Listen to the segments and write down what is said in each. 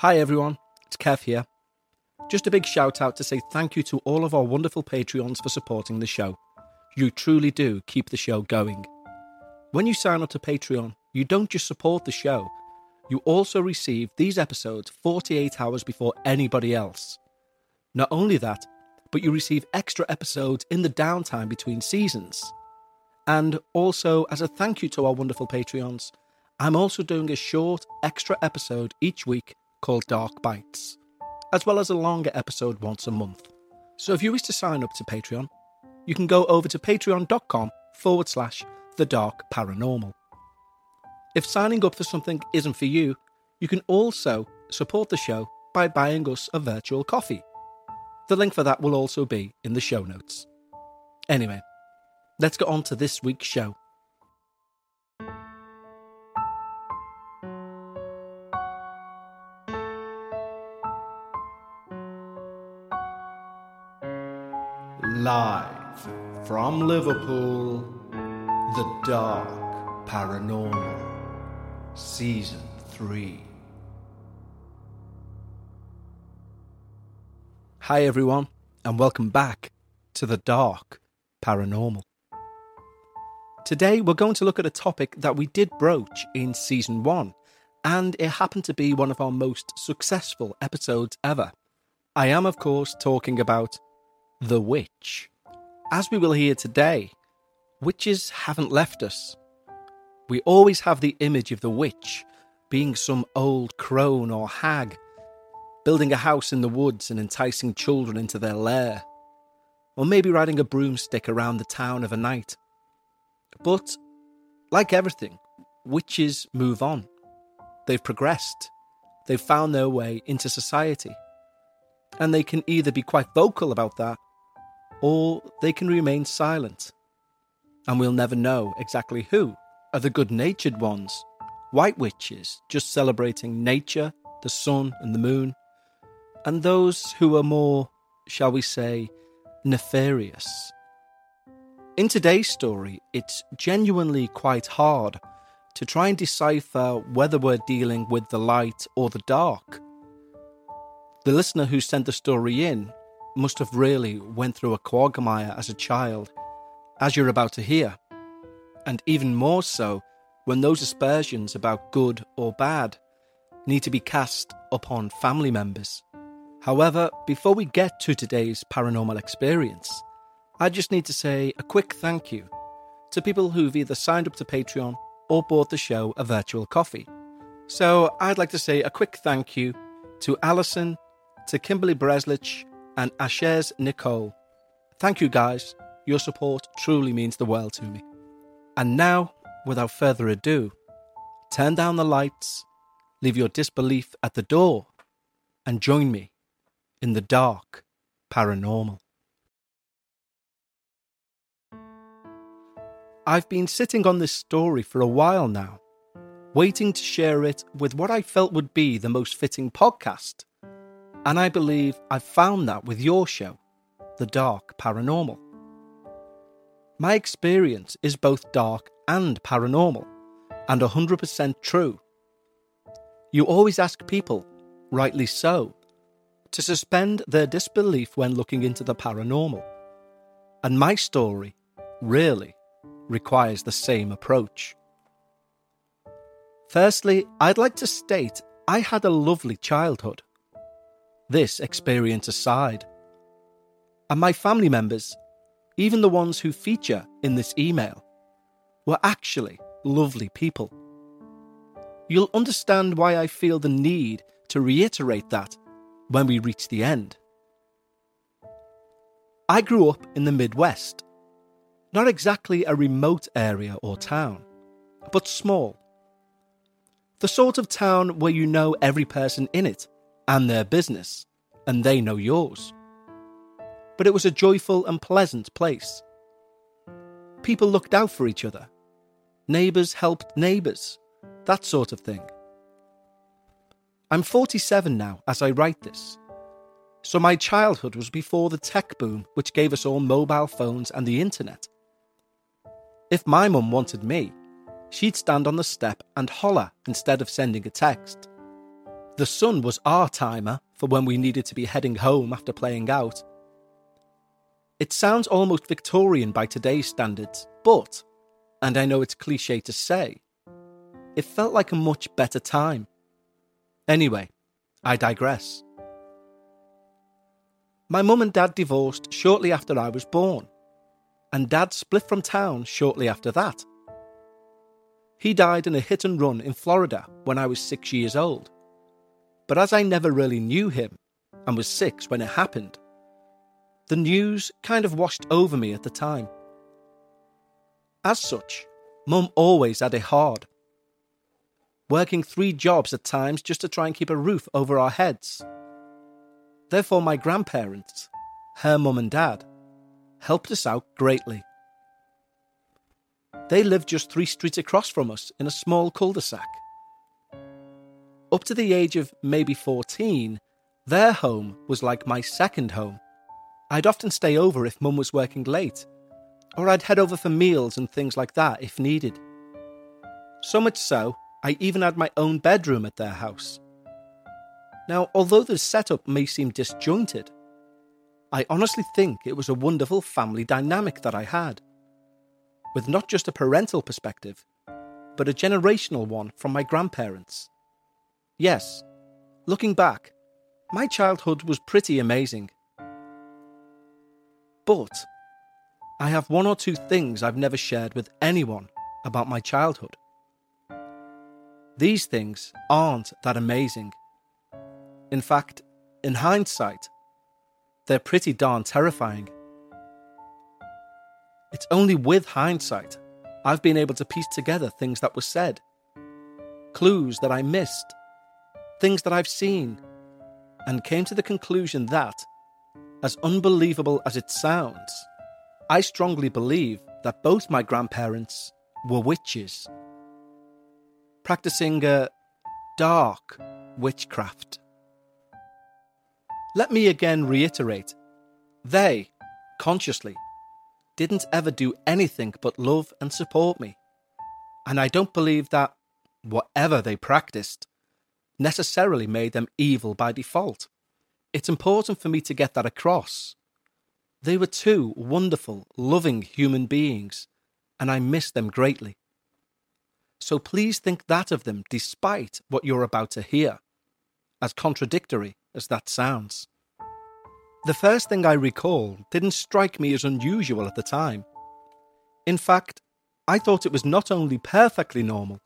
Hi everyone, it's Kev here. Just a big shout out to say thank you to all of our wonderful Patreons for supporting the show. You truly do keep the show going. When you sign up to Patreon, you don't just support the show, you also receive these episodes 48 hours before anybody else. Not only that, but you receive extra episodes in the downtime between seasons. And also, as a thank you to our wonderful Patreons, I'm also doing a short extra episode each week called Dark Bites, as well as a longer episode once a month. So if you wish to sign up to Patreon, you can go over to patreon.com forward slash the dark paranormal. If signing up for something isn't for you, you can also support the show by buying us a virtual coffee. The link for that will also be in the show notes. Anyway, let's get on to this week's show. From Liverpool, The Dark Paranormal, Season 3. Hi, everyone, and welcome back to The Dark Paranormal. Today, we're going to look at a topic that we did broach in Season 1, and it happened to be one of our most successful episodes ever. I am, of course, talking about the witch. As we will hear today, witches haven't left us. We always have the image of the witch being some old crone or hag, building a house in the woods and enticing children into their lair, or maybe riding a broomstick around the town of a night. But, like everything, witches move on. They've progressed, they've found their way into society, and they can either be quite vocal about that or they can remain silent. And we'll never know exactly who are the good natured ones, white witches just celebrating nature, the sun, and the moon, and those who are more, shall we say, nefarious. In today's story, it's genuinely quite hard to try and decipher whether we're dealing with the light or the dark. The listener who sent the story in must have really went through a quagmire as a child, as you're about to hear, and even more so when those aspersions about good or bad need to be cast upon family members. However, before we get to today's paranormal experience, I just need to say a quick thank you to people who've either signed up to Patreon or bought the show a virtual coffee. So I'd like to say a quick thank you to Alison, to Kimberly Breslich, and Ashes Nicole. Thank you guys. Your support truly means the world to me. And now, without further ado, turn down the lights, leave your disbelief at the door, and join me in the dark paranormal. I've been sitting on this story for a while now, waiting to share it with what I felt would be the most fitting podcast. And I believe I've found that with your show, The Dark Paranormal. My experience is both dark and paranormal, and 100% true. You always ask people, rightly so, to suspend their disbelief when looking into the paranormal. And my story, really, requires the same approach. Firstly, I'd like to state I had a lovely childhood. This experience aside. And my family members, even the ones who feature in this email, were actually lovely people. You'll understand why I feel the need to reiterate that when we reach the end. I grew up in the Midwest, not exactly a remote area or town, but small. The sort of town where you know every person in it and their business, and they know yours. But it was a joyful and pleasant place. People looked out for each other. Neighbours helped neighbours, that sort of thing. I'm 47 now as I write this. So my childhood was before the tech boom, which gave us all mobile phones and the internet. If my mum wanted me, she'd stand on the step and holler instead of sending a text. The sun was our timer for when we needed to be heading home after playing out. It sounds almost Victorian by today's standards, but, and I know it's cliche to say, it felt like a much better time. Anyway, I digress. My mum and dad divorced shortly after I was born, and dad split from town shortly after that. He died in a hit and run in Florida when I was six years old. But as I never really knew him and was six when it happened, the news kind of washed over me at the time. As such, Mum always had it hard working three jobs at times just to try and keep a roof over our heads. Therefore, my grandparents, her mum and dad, helped us out greatly. They lived just three streets across from us in a small cul de sac. Up to the age of maybe 14, their home was like my second home. I'd often stay over if mum was working late, or I'd head over for meals and things like that if needed. So much so I even had my own bedroom at their house. Now, although the setup may seem disjointed, I honestly think it was a wonderful family dynamic that I had, with not just a parental perspective, but a generational one from my grandparents. Yes, looking back, my childhood was pretty amazing. But I have one or two things I've never shared with anyone about my childhood. These things aren't that amazing. In fact, in hindsight, they're pretty darn terrifying. It's only with hindsight I've been able to piece together things that were said, clues that I missed, things that I've seen, and came to the conclusion that, as unbelievable as it sounds, I strongly believe that both my grandparents were witches practicing a dark witchcraft. Let me again reiterate they, consciously, didn't ever do anything but love and support me. And I don't believe that whatever they practiced necessarily made them evil by default. It's important for me to get that across. They were two wonderful, loving human beings, and I miss them greatly. So please think that of them despite what you're about to hear, as contradictory as that sounds. The first thing I recall didn't strike me as unusual at the time. In fact, I thought it was not only perfectly normal,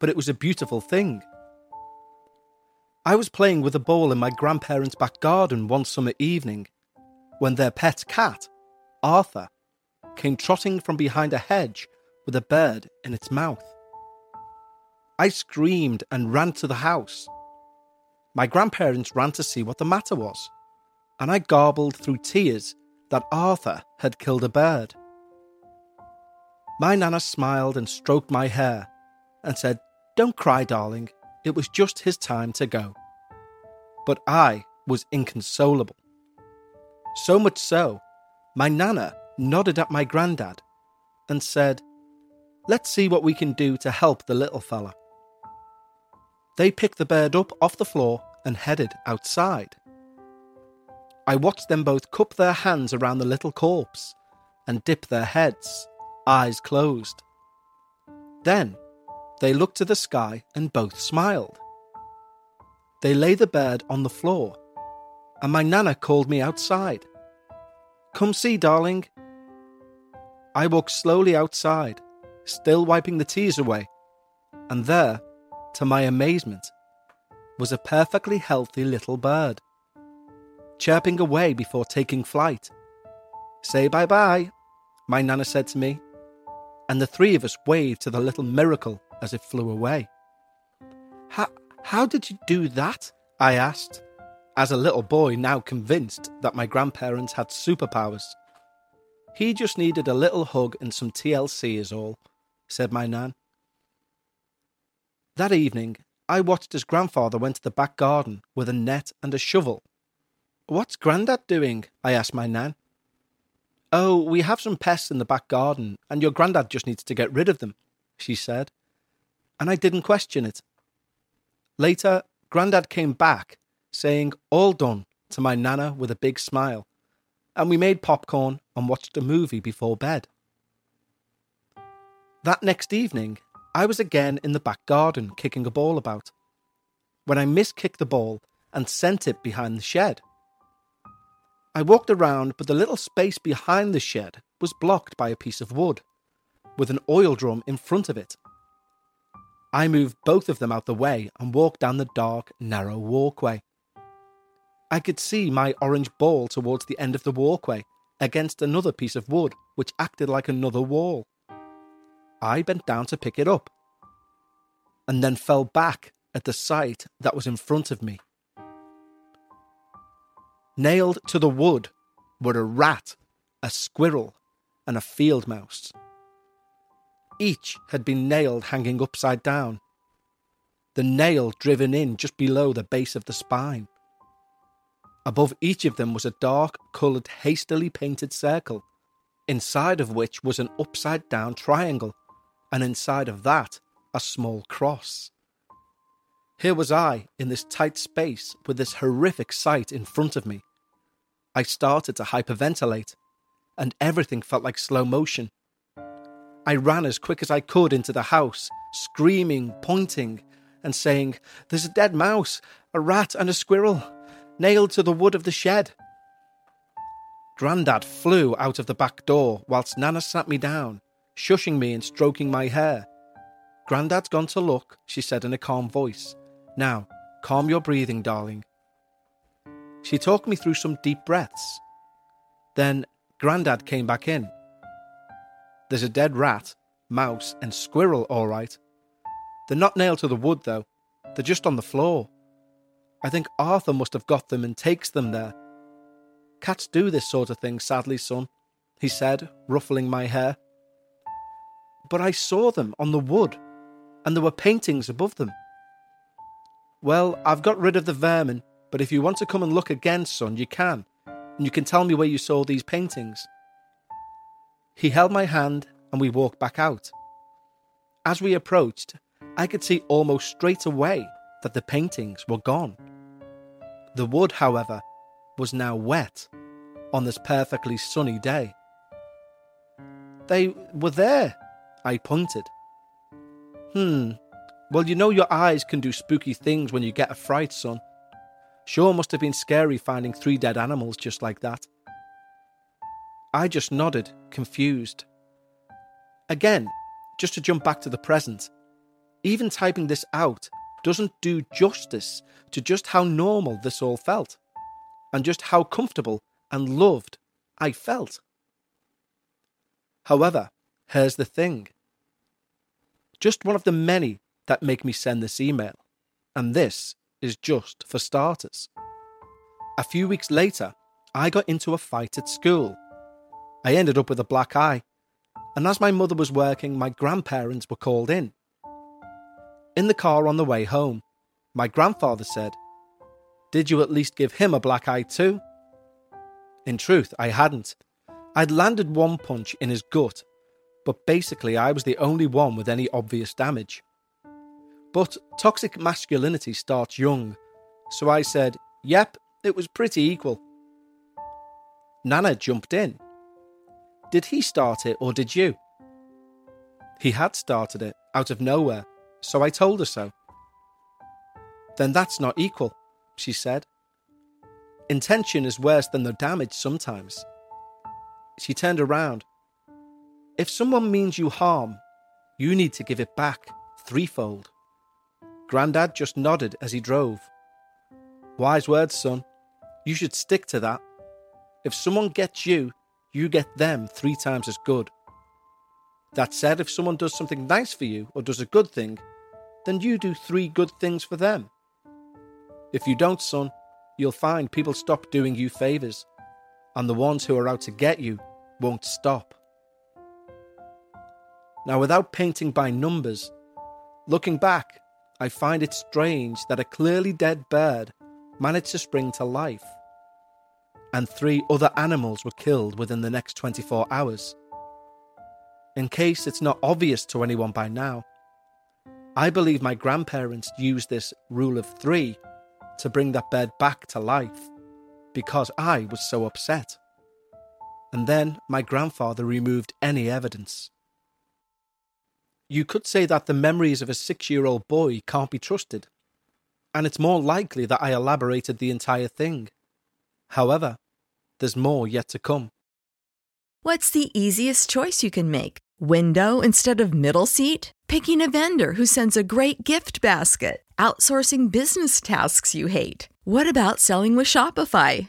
but it was a beautiful thing. I was playing with a ball in my grandparents' back garden one summer evening when their pet cat, Arthur, came trotting from behind a hedge with a bird in its mouth. I screamed and ran to the house. My grandparents ran to see what the matter was, and I garbled through tears that Arthur had killed a bird. My nana smiled and stroked my hair and said, Don't cry, darling, it was just his time to go. But I was inconsolable. So much so, my nana nodded at my granddad and said, Let's see what we can do to help the little fella. They picked the bird up off the floor and headed outside. I watched them both cup their hands around the little corpse and dip their heads, eyes closed. Then They looked to the sky and both smiled. They lay the bird on the floor, and my nana called me outside. Come see, darling. I walked slowly outside, still wiping the tears away, and there, to my amazement, was a perfectly healthy little bird, chirping away before taking flight. Say bye bye, my nana said to me, and the three of us waved to the little miracle as it flew away. How, how did you do that? I asked, as a little boy now convinced that my grandparents had superpowers. He just needed a little hug and some TLC, is all, said my nan. That evening, I watched as grandfather went to the back garden with a net and a shovel. What's Grandad doing? I asked my nan. Oh, we have some pests in the back garden, and your Grandad just needs to get rid of them, she said. And I didn't question it. Later, Grandad came back, saying, All done, to my Nana with a big smile, and we made popcorn and watched a movie before bed. That next evening, I was again in the back garden kicking a ball about, when I miskicked the ball and sent it behind the shed. I walked around, but the little space behind the shed was blocked by a piece of wood, with an oil drum in front of it. I moved both of them out the way and walked down the dark, narrow walkway. I could see my orange ball towards the end of the walkway against another piece of wood, which acted like another wall. I bent down to pick it up and then fell back at the sight that was in front of me. Nailed to the wood were a rat, a squirrel, and a field mouse. Each had been nailed hanging upside down, the nail driven in just below the base of the spine. Above each of them was a dark coloured, hastily painted circle, inside of which was an upside down triangle, and inside of that, a small cross. Here was I in this tight space with this horrific sight in front of me. I started to hyperventilate, and everything felt like slow motion. I ran as quick as I could into the house, screaming, pointing, and saying, There's a dead mouse, a rat, and a squirrel, nailed to the wood of the shed. Grandad flew out of the back door whilst Nana sat me down, shushing me and stroking my hair. Grandad's gone to look, she said in a calm voice. Now, calm your breathing, darling. She talked me through some deep breaths. Then Grandad came back in. There's a dead rat, mouse, and squirrel, all right. They're not nailed to the wood, though. They're just on the floor. I think Arthur must have got them and takes them there. Cats do this sort of thing, sadly, son, he said, ruffling my hair. But I saw them on the wood, and there were paintings above them. Well, I've got rid of the vermin, but if you want to come and look again, son, you can, and you can tell me where you saw these paintings. He held my hand, and we walked back out. As we approached, I could see almost straight away that the paintings were gone. The wood, however, was now wet on this perfectly sunny day. They were there, I pointed. Hmm, well, you know your eyes can do spooky things when you get a fright, son. Sure must have been scary finding three dead animals just like that. I just nodded, confused. Again, just to jump back to the present, even typing this out doesn't do justice to just how normal this all felt, and just how comfortable and loved I felt. However, here's the thing just one of the many that make me send this email, and this is just for starters. A few weeks later, I got into a fight at school. I ended up with a black eye, and as my mother was working, my grandparents were called in. In the car on the way home, my grandfather said, Did you at least give him a black eye too? In truth, I hadn't. I'd landed one punch in his gut, but basically I was the only one with any obvious damage. But toxic masculinity starts young, so I said, Yep, it was pretty equal. Nana jumped in. Did he start it or did you? He had started it out of nowhere so I told her so. Then that's not equal, she said. Intention is worse than the damage sometimes. She turned around. If someone means you harm, you need to give it back threefold. Grandad just nodded as he drove. Wise words, son. You should stick to that. If someone gets you, you get them three times as good. That said, if someone does something nice for you or does a good thing, then you do three good things for them. If you don't, son, you'll find people stop doing you favours, and the ones who are out to get you won't stop. Now, without painting by numbers, looking back, I find it strange that a clearly dead bird managed to spring to life, and three other animals were killed within the next 24 hours. In case it's not obvious to anyone by now, I believe my grandparents used this rule of three to bring that bird back to life because I was so upset. And then my grandfather removed any evidence. You could say that the memories of a six year old boy can't be trusted, and it's more likely that I elaborated the entire thing. However, there's more yet to come. What's the easiest choice you can make? Window instead of middle seat? Picking a vendor who sends a great gift basket? Outsourcing business tasks you hate? What about selling with Shopify?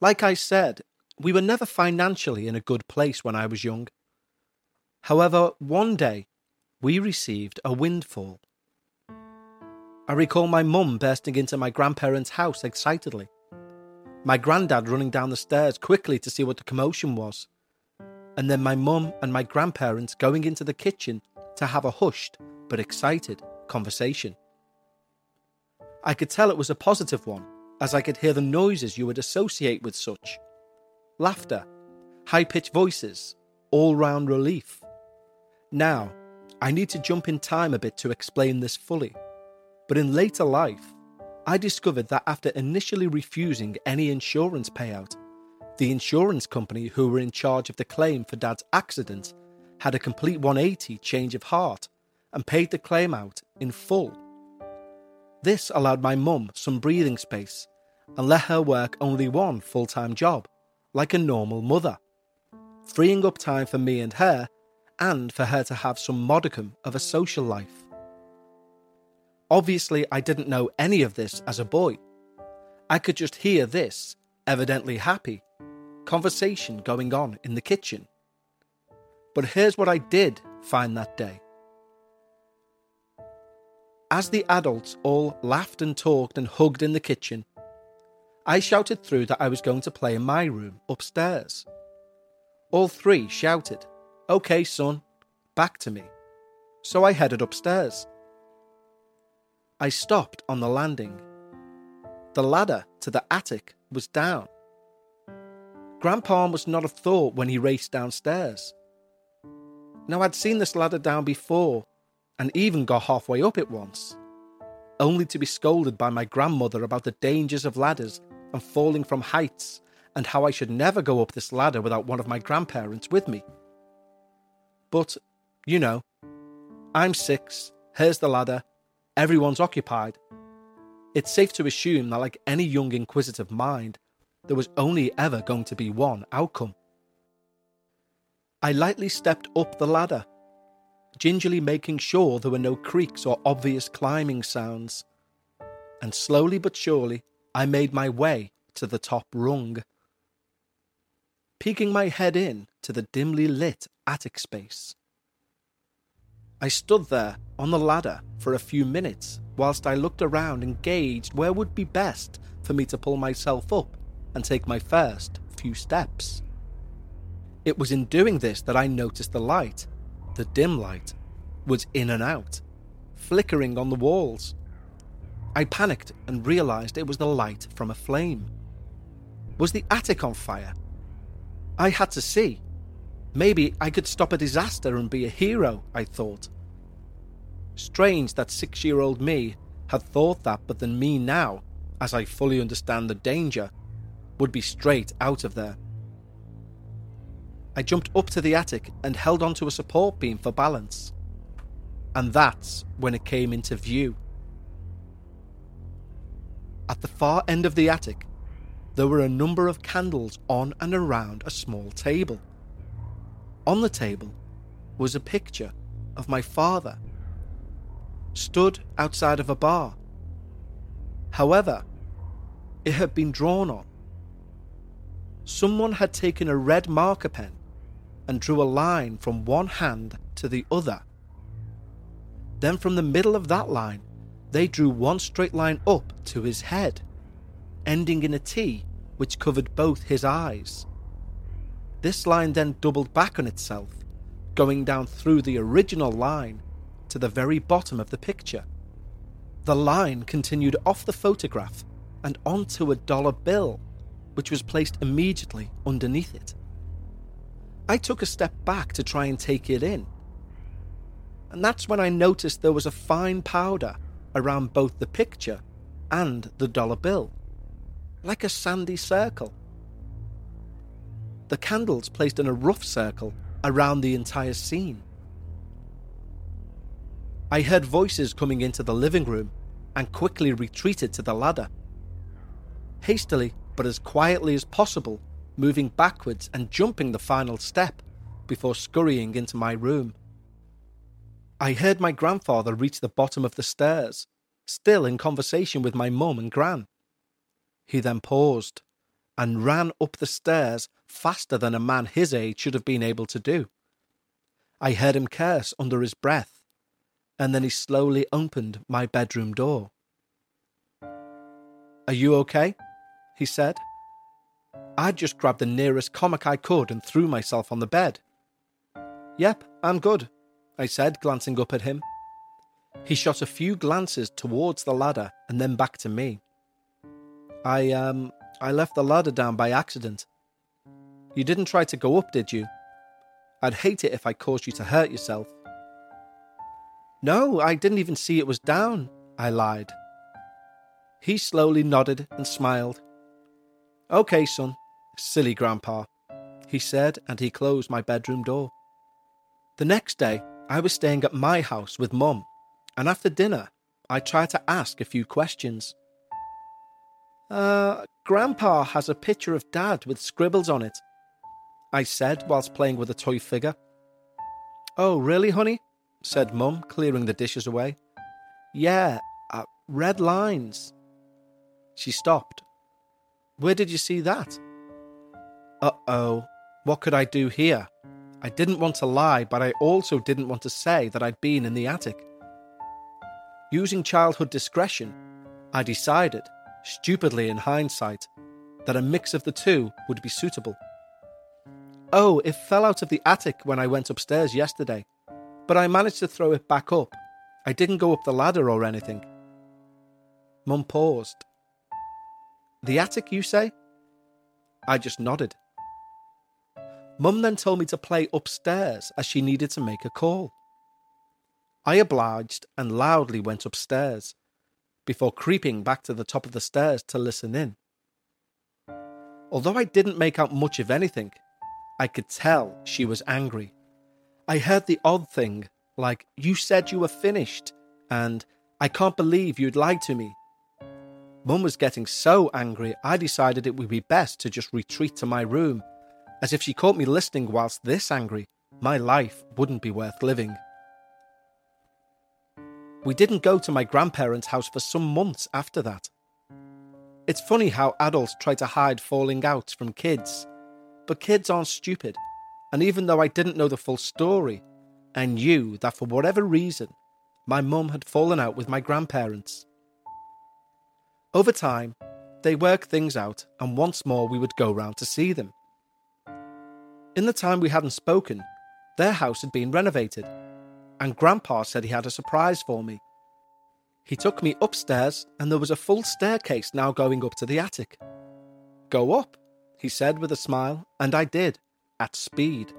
Like I said, we were never financially in a good place when I was young. However, one day we received a windfall. I recall my mum bursting into my grandparents' house excitedly, my granddad running down the stairs quickly to see what the commotion was, and then my mum and my grandparents going into the kitchen to have a hushed but excited conversation. I could tell it was a positive one as I could hear the noises you would associate with such laughter, high pitched voices, all round relief. Now, I need to jump in time a bit to explain this fully, but in later life, I discovered that after initially refusing any insurance payout, the insurance company who were in charge of the claim for Dad's accident had a complete 180 change of heart and paid the claim out in full. This allowed my mum some breathing space and let her work only one full time job, like a normal mother, freeing up time for me and her, and for her to have some modicum of a social life. Obviously, I didn't know any of this as a boy. I could just hear this, evidently happy, conversation going on in the kitchen. But here's what I did find that day. As the adults all laughed and talked and hugged in the kitchen, I shouted through that I was going to play in my room upstairs. All three shouted, OK, son, back to me. So I headed upstairs. I stopped on the landing. The ladder to the attic was down. Grandpa must not have thought when he raced downstairs. Now, I'd seen this ladder down before and even got halfway up it once, only to be scolded by my grandmother about the dangers of ladders and falling from heights, and how I should never go up this ladder without one of my grandparents with me. But You know, I'm six, here's the ladder, everyone's occupied. It's safe to assume that, like any young inquisitive mind, there was only ever going to be one outcome. I lightly stepped up the ladder, gingerly making sure there were no creaks or obvious climbing sounds. And slowly but surely, I made my way to the top rung. Peeking my head in to the dimly lit attic space. I stood there on the ladder for a few minutes whilst I looked around and gauged where would be best for me to pull myself up and take my first few steps. It was in doing this that I noticed the light, the dim light, was in and out, flickering on the walls. I panicked and realised it was the light from a flame. Was the attic on fire? I had to see. Maybe I could stop a disaster and be a hero, I thought. Strange that six year old me had thought that, but then me now, as I fully understand the danger, would be straight out of there. I jumped up to the attic and held onto a support beam for balance. And that's when it came into view. At the far end of the attic, there were a number of candles on and around a small table. On the table was a picture of my father, stood outside of a bar. However, it had been drawn on. Someone had taken a red marker pen and drew a line from one hand to the other. Then, from the middle of that line, they drew one straight line up to his head, ending in a T which covered both his eyes. This line then doubled back on itself, going down through the original line to the very bottom of the picture. The line continued off the photograph and onto a dollar bill, which was placed immediately underneath it. I took a step back to try and take it in. And that's when I noticed there was a fine powder around both the picture and the dollar bill, like a sandy circle. The candles placed in a rough circle around the entire scene. I heard voices coming into the living room and quickly retreated to the ladder. Hastily, but as quietly as possible, moving backwards and jumping the final step before scurrying into my room. I heard my grandfather reach the bottom of the stairs, still in conversation with my mum and gran. He then paused and ran up the stairs faster than a man his age should have been able to do. I heard him curse under his breath, and then he slowly opened my bedroom door. Are you okay? he said. I just grabbed the nearest comic I could and threw myself on the bed. Yep, I'm good, I said, glancing up at him. He shot a few glances towards the ladder and then back to me. I, um, I left the ladder down by accident. You didn't try to go up, did you? I'd hate it if I caused you to hurt yourself. No, I didn't even see it was down, I lied. He slowly nodded and smiled. Okay, son, Silly grandpa, he said, and he closed my bedroom door. The next day, I was staying at my house with Mum, and after dinner, I tried to ask a few questions. Uh, Grandpa has a picture of Dad with scribbles on it, I said whilst playing with a toy figure. Oh, really, honey? said Mum, clearing the dishes away. Yeah, uh, red lines. She stopped. Where did you see that? Uh oh, what could I do here? I didn't want to lie, but I also didn't want to say that I'd been in the attic. Using childhood discretion, I decided, stupidly in hindsight, that a mix of the two would be suitable. Oh, it fell out of the attic when I went upstairs yesterday, but I managed to throw it back up. I didn't go up the ladder or anything. Mum paused. The attic, you say? I just nodded. Mum then told me to play upstairs as she needed to make a call. I obliged and loudly went upstairs before creeping back to the top of the stairs to listen in. Although I didn't make out much of anything, I could tell she was angry, I heard the odd thing, like, you said you were finished, and I can't believe you'd lied to me. Mum was getting so angry, I decided it would be best to just retreat to my room, as if she caught me listening whilst this angry, my life wouldn't be worth living. We didn't go to my grandparents' house for some months after that. It's funny how adults try to hide falling outs from kids, but kids aren't stupid, and even though I didn't know the full story, I knew that for whatever reason, my mum had fallen out with my grandparents. Over time, they worked things out, and once more we would go round to see them. In the time we hadn't spoken, their house had been renovated, and Grandpa said he had a surprise for me. He took me upstairs, and there was a full staircase now going up to the attic. Go up, he said with a smile, and I did, at speed.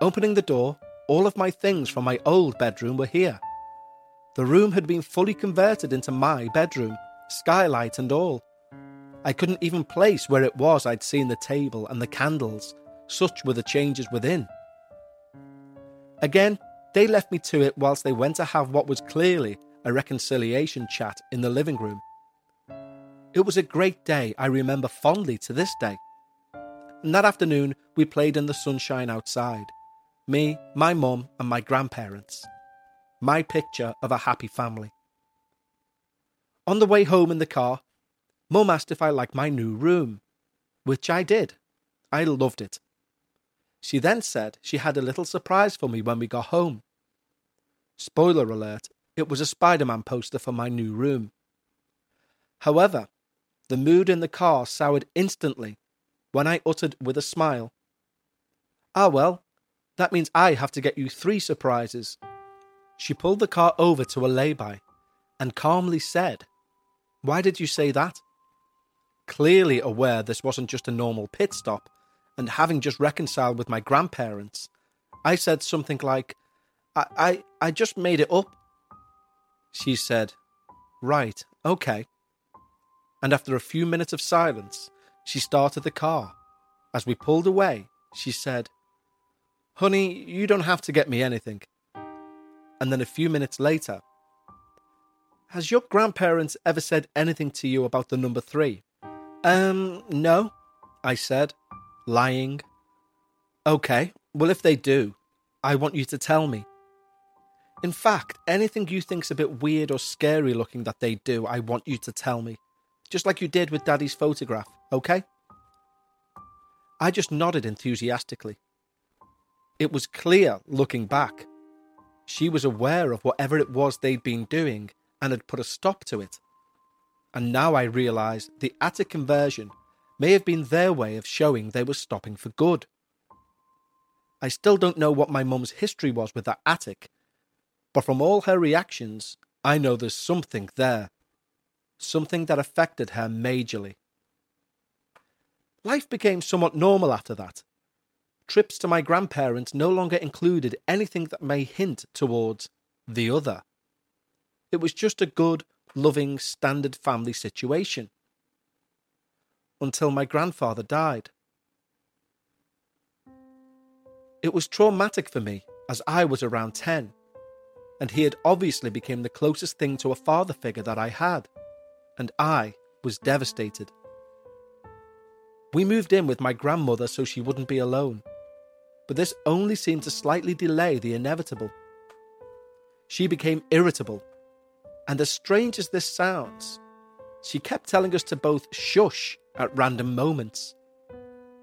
Opening the door, all of my things from my old bedroom were here. The room had been fully converted into my bedroom, skylight and all. I couldn't even place where it was I'd seen the table and the candles, such were the changes within. Again, they left me to it whilst they went to have what was clearly a reconciliation chat in the living room. It was a great day I remember fondly to this day. And that afternoon, we played in the sunshine outside. Me, my mum, and my grandparents. My picture of a happy family. On the way home in the car, Mum asked if I liked my new room, which I did. I loved it. She then said she had a little surprise for me when we got home. Spoiler alert, it was a Spider Man poster for my new room. However, the mood in the car soured instantly when I uttered with a smile, Ah, well, that means I have to get you three surprises. She pulled the car over to a lay by and calmly said, Why did you say that? Clearly aware this wasn't just a normal pit stop, and having just reconciled with my grandparents, I said something like, I, I, I just made it up. She said, Right, okay. And after a few minutes of silence, she started the car. As we pulled away, she said, Honey, you don't have to get me anything. And then a few minutes later, Has your grandparents ever said anything to you about the number three? Um, no, I said, lying. Okay, well, if they do, I want you to tell me. In fact, anything you think's a bit weird or scary looking that they do, I want you to tell me. Just like you did with Daddy's photograph, okay? I just nodded enthusiastically. It was clear, looking back, she was aware of whatever it was they'd been doing and had put a stop to it. And now I realise the attic conversion may have been their way of showing they were stopping for good. I still don't know what my mum's history was with that attic, but from all her reactions, I know there's something there. Something that affected her majorly. Life became somewhat normal after that, trips to my grandparents no longer included anything that may hint towards the other. It was just a good, loving, standard family situation. Until my grandfather died. It was traumatic for me as I was around 10, and he had obviously become the closest thing to a father figure that I had, and I was devastated. We moved in with my grandmother so she wouldn't be alone but this only seemed to slightly delay the inevitable. She became irritable, and as strange as this sounds, she kept telling us to both shush at random moments,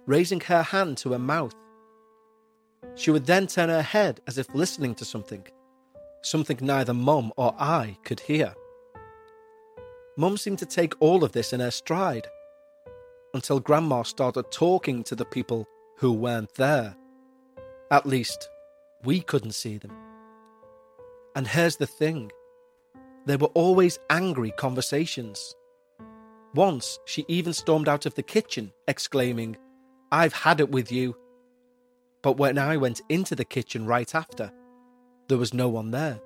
raising her hand to her mouth. She would then turn her head as if listening to something, something neither Mum or I could hear. Mum seemed to take all of this in her stride, until Grandma started talking to the people who weren't there. At least, we couldn't see them. And here's the thing they were always angry conversations. Once she even stormed out of the kitchen, exclaiming, I've had it with you. But when I went into the kitchen right after, there was no one there.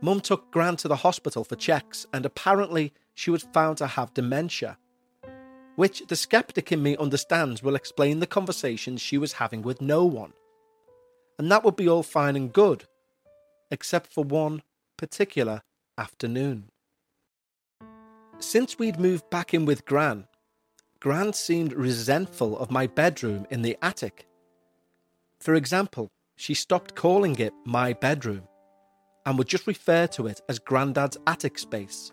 Mum took Gran to the hospital for checks, and apparently she was found to have dementia. which the skeptic in me understands will explain the conversations she was having with no one. And that would be all fine and good, except for one particular afternoon. Since we'd moved back in with Gran, Gran seemed resentful of my bedroom in the attic. For example, she stopped calling it my bedroom and would just refer to it as Grandad's attic space.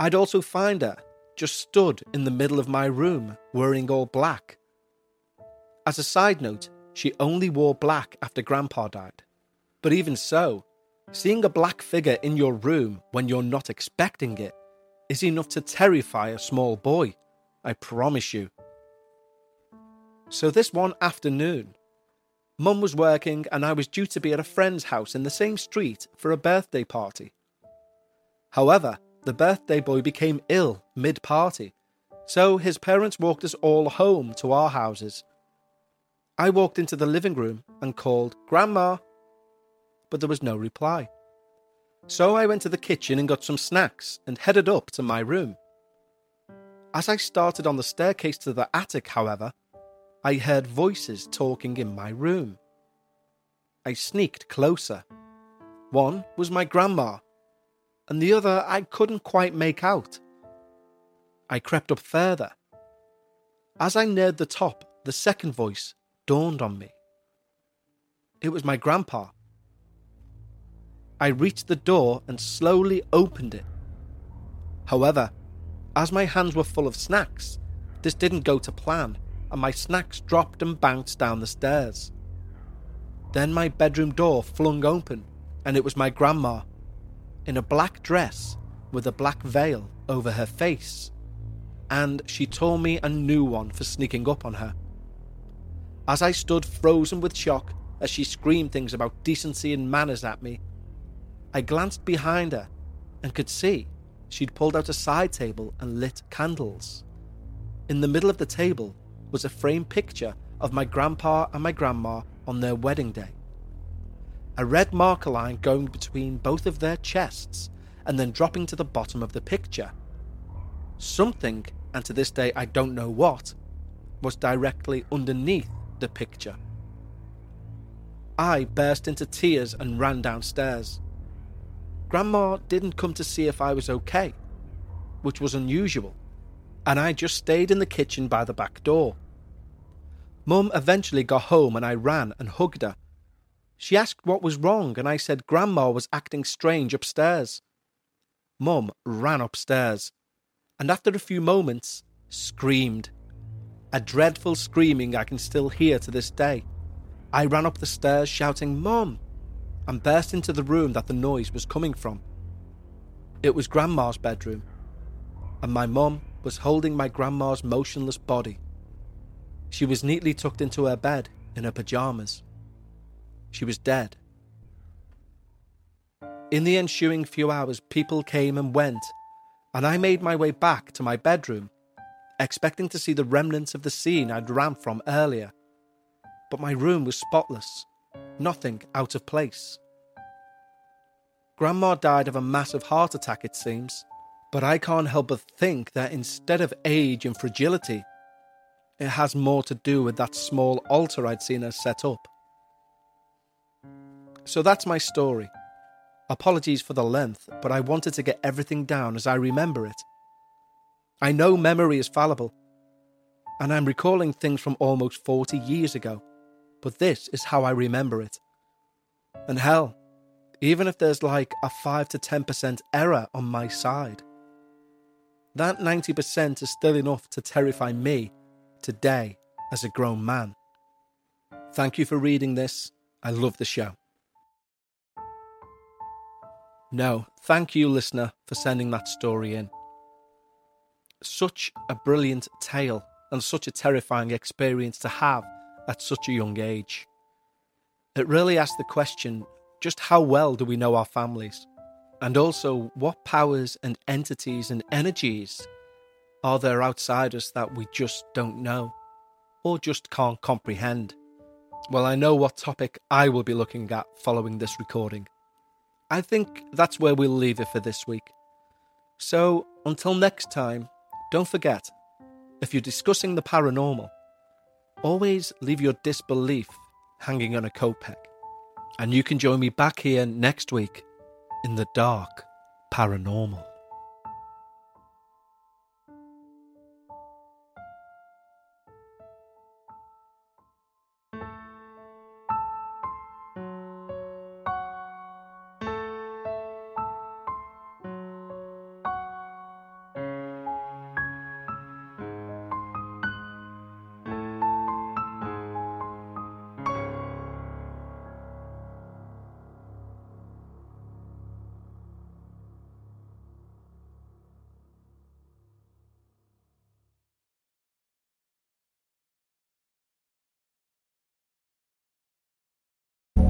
I'd also find her just stood in the middle of my room wearing all black. As a side note, she only wore black after Grandpa died. But even so, seeing a black figure in your room when you're not expecting it is enough to terrify a small boy, I promise you. So, this one afternoon, Mum was working and I was due to be at a friend's house in the same street for a birthday party. However, the birthday boy became ill mid party, so his parents walked us all home to our houses. I walked into the living room and called Grandma, but there was no reply. So I went to the kitchen and got some snacks and headed up to my room. As I started on the staircase to the attic, however, I heard voices talking in my room. I sneaked closer. One was my grandma, and the other I couldn't quite make out. I crept up further. As I neared the top, the second voice dawned on me. It was my grandpa. I reached the door and slowly opened it. However, as my hands were full of snacks, this didn't go to plan, and my snacks dropped and bounced down the stairs. Then my bedroom door flung open, and it was my grandma in a black dress with a black veil over her face, and she tore me a new one for sneaking up on her. As I stood frozen with shock as she screamed things about decency and manners at me, I glanced behind her and could see she'd pulled out a side table and lit candles. In the middle of the table was a framed picture of my grandpa and my grandma on their wedding day a red marker line going between both of their chests and then dropping to the bottom of the picture. Something, and to this day I don't know what, was directly underneath the picture. I burst into tears and ran downstairs. Grandma didn't come to see if I was okay, which was unusual, and I just stayed in the kitchen by the back door. Mum eventually got home and I ran and hugged her she asked what was wrong, and I said Grandma was acting strange upstairs. Mum ran upstairs, and after a few moments, screamed. A dreadful screaming I can still hear to this day. I ran up the stairs shouting, Mum, and burst into the room that the noise was coming from. It was Grandma's bedroom, and my mum was holding my grandma's motionless body. She was neatly tucked into her bed in her pyjamas. She was dead. In the ensuing few hours, people came and went, and I made my way back to my bedroom, expecting to see the remnants of the scene I'd ran from earlier. But my room was spotless, nothing out of place. Grandma died of a massive heart attack, it seems, but I can't help but think that instead of age and fragility, it has more to do with that small altar I'd seen her set up. So that's my story. Apologies for the length, but I wanted to get everything down as I remember it. I know memory is fallible, and I'm recalling things from almost 40 years ago, but this is how I remember it. And hell, even if there's like a 5 to 10% error on my side, that 90% is still enough to terrify me today as a grown man. Thank you for reading this. I love the show. No, thank you, listener, for sending that story in. Such a brilliant tale and such a terrifying experience to have at such a young age. It really asks the question just how well do we know our families? And also, what powers and entities and energies are there outside us that we just don't know or just can't comprehend? Well, I know what topic I will be looking at following this recording. I think that's where we'll leave it for this week. So, until next time, don't forget if you're discussing the paranormal, always leave your disbelief hanging on a peg. And you can join me back here next week in the dark paranormal.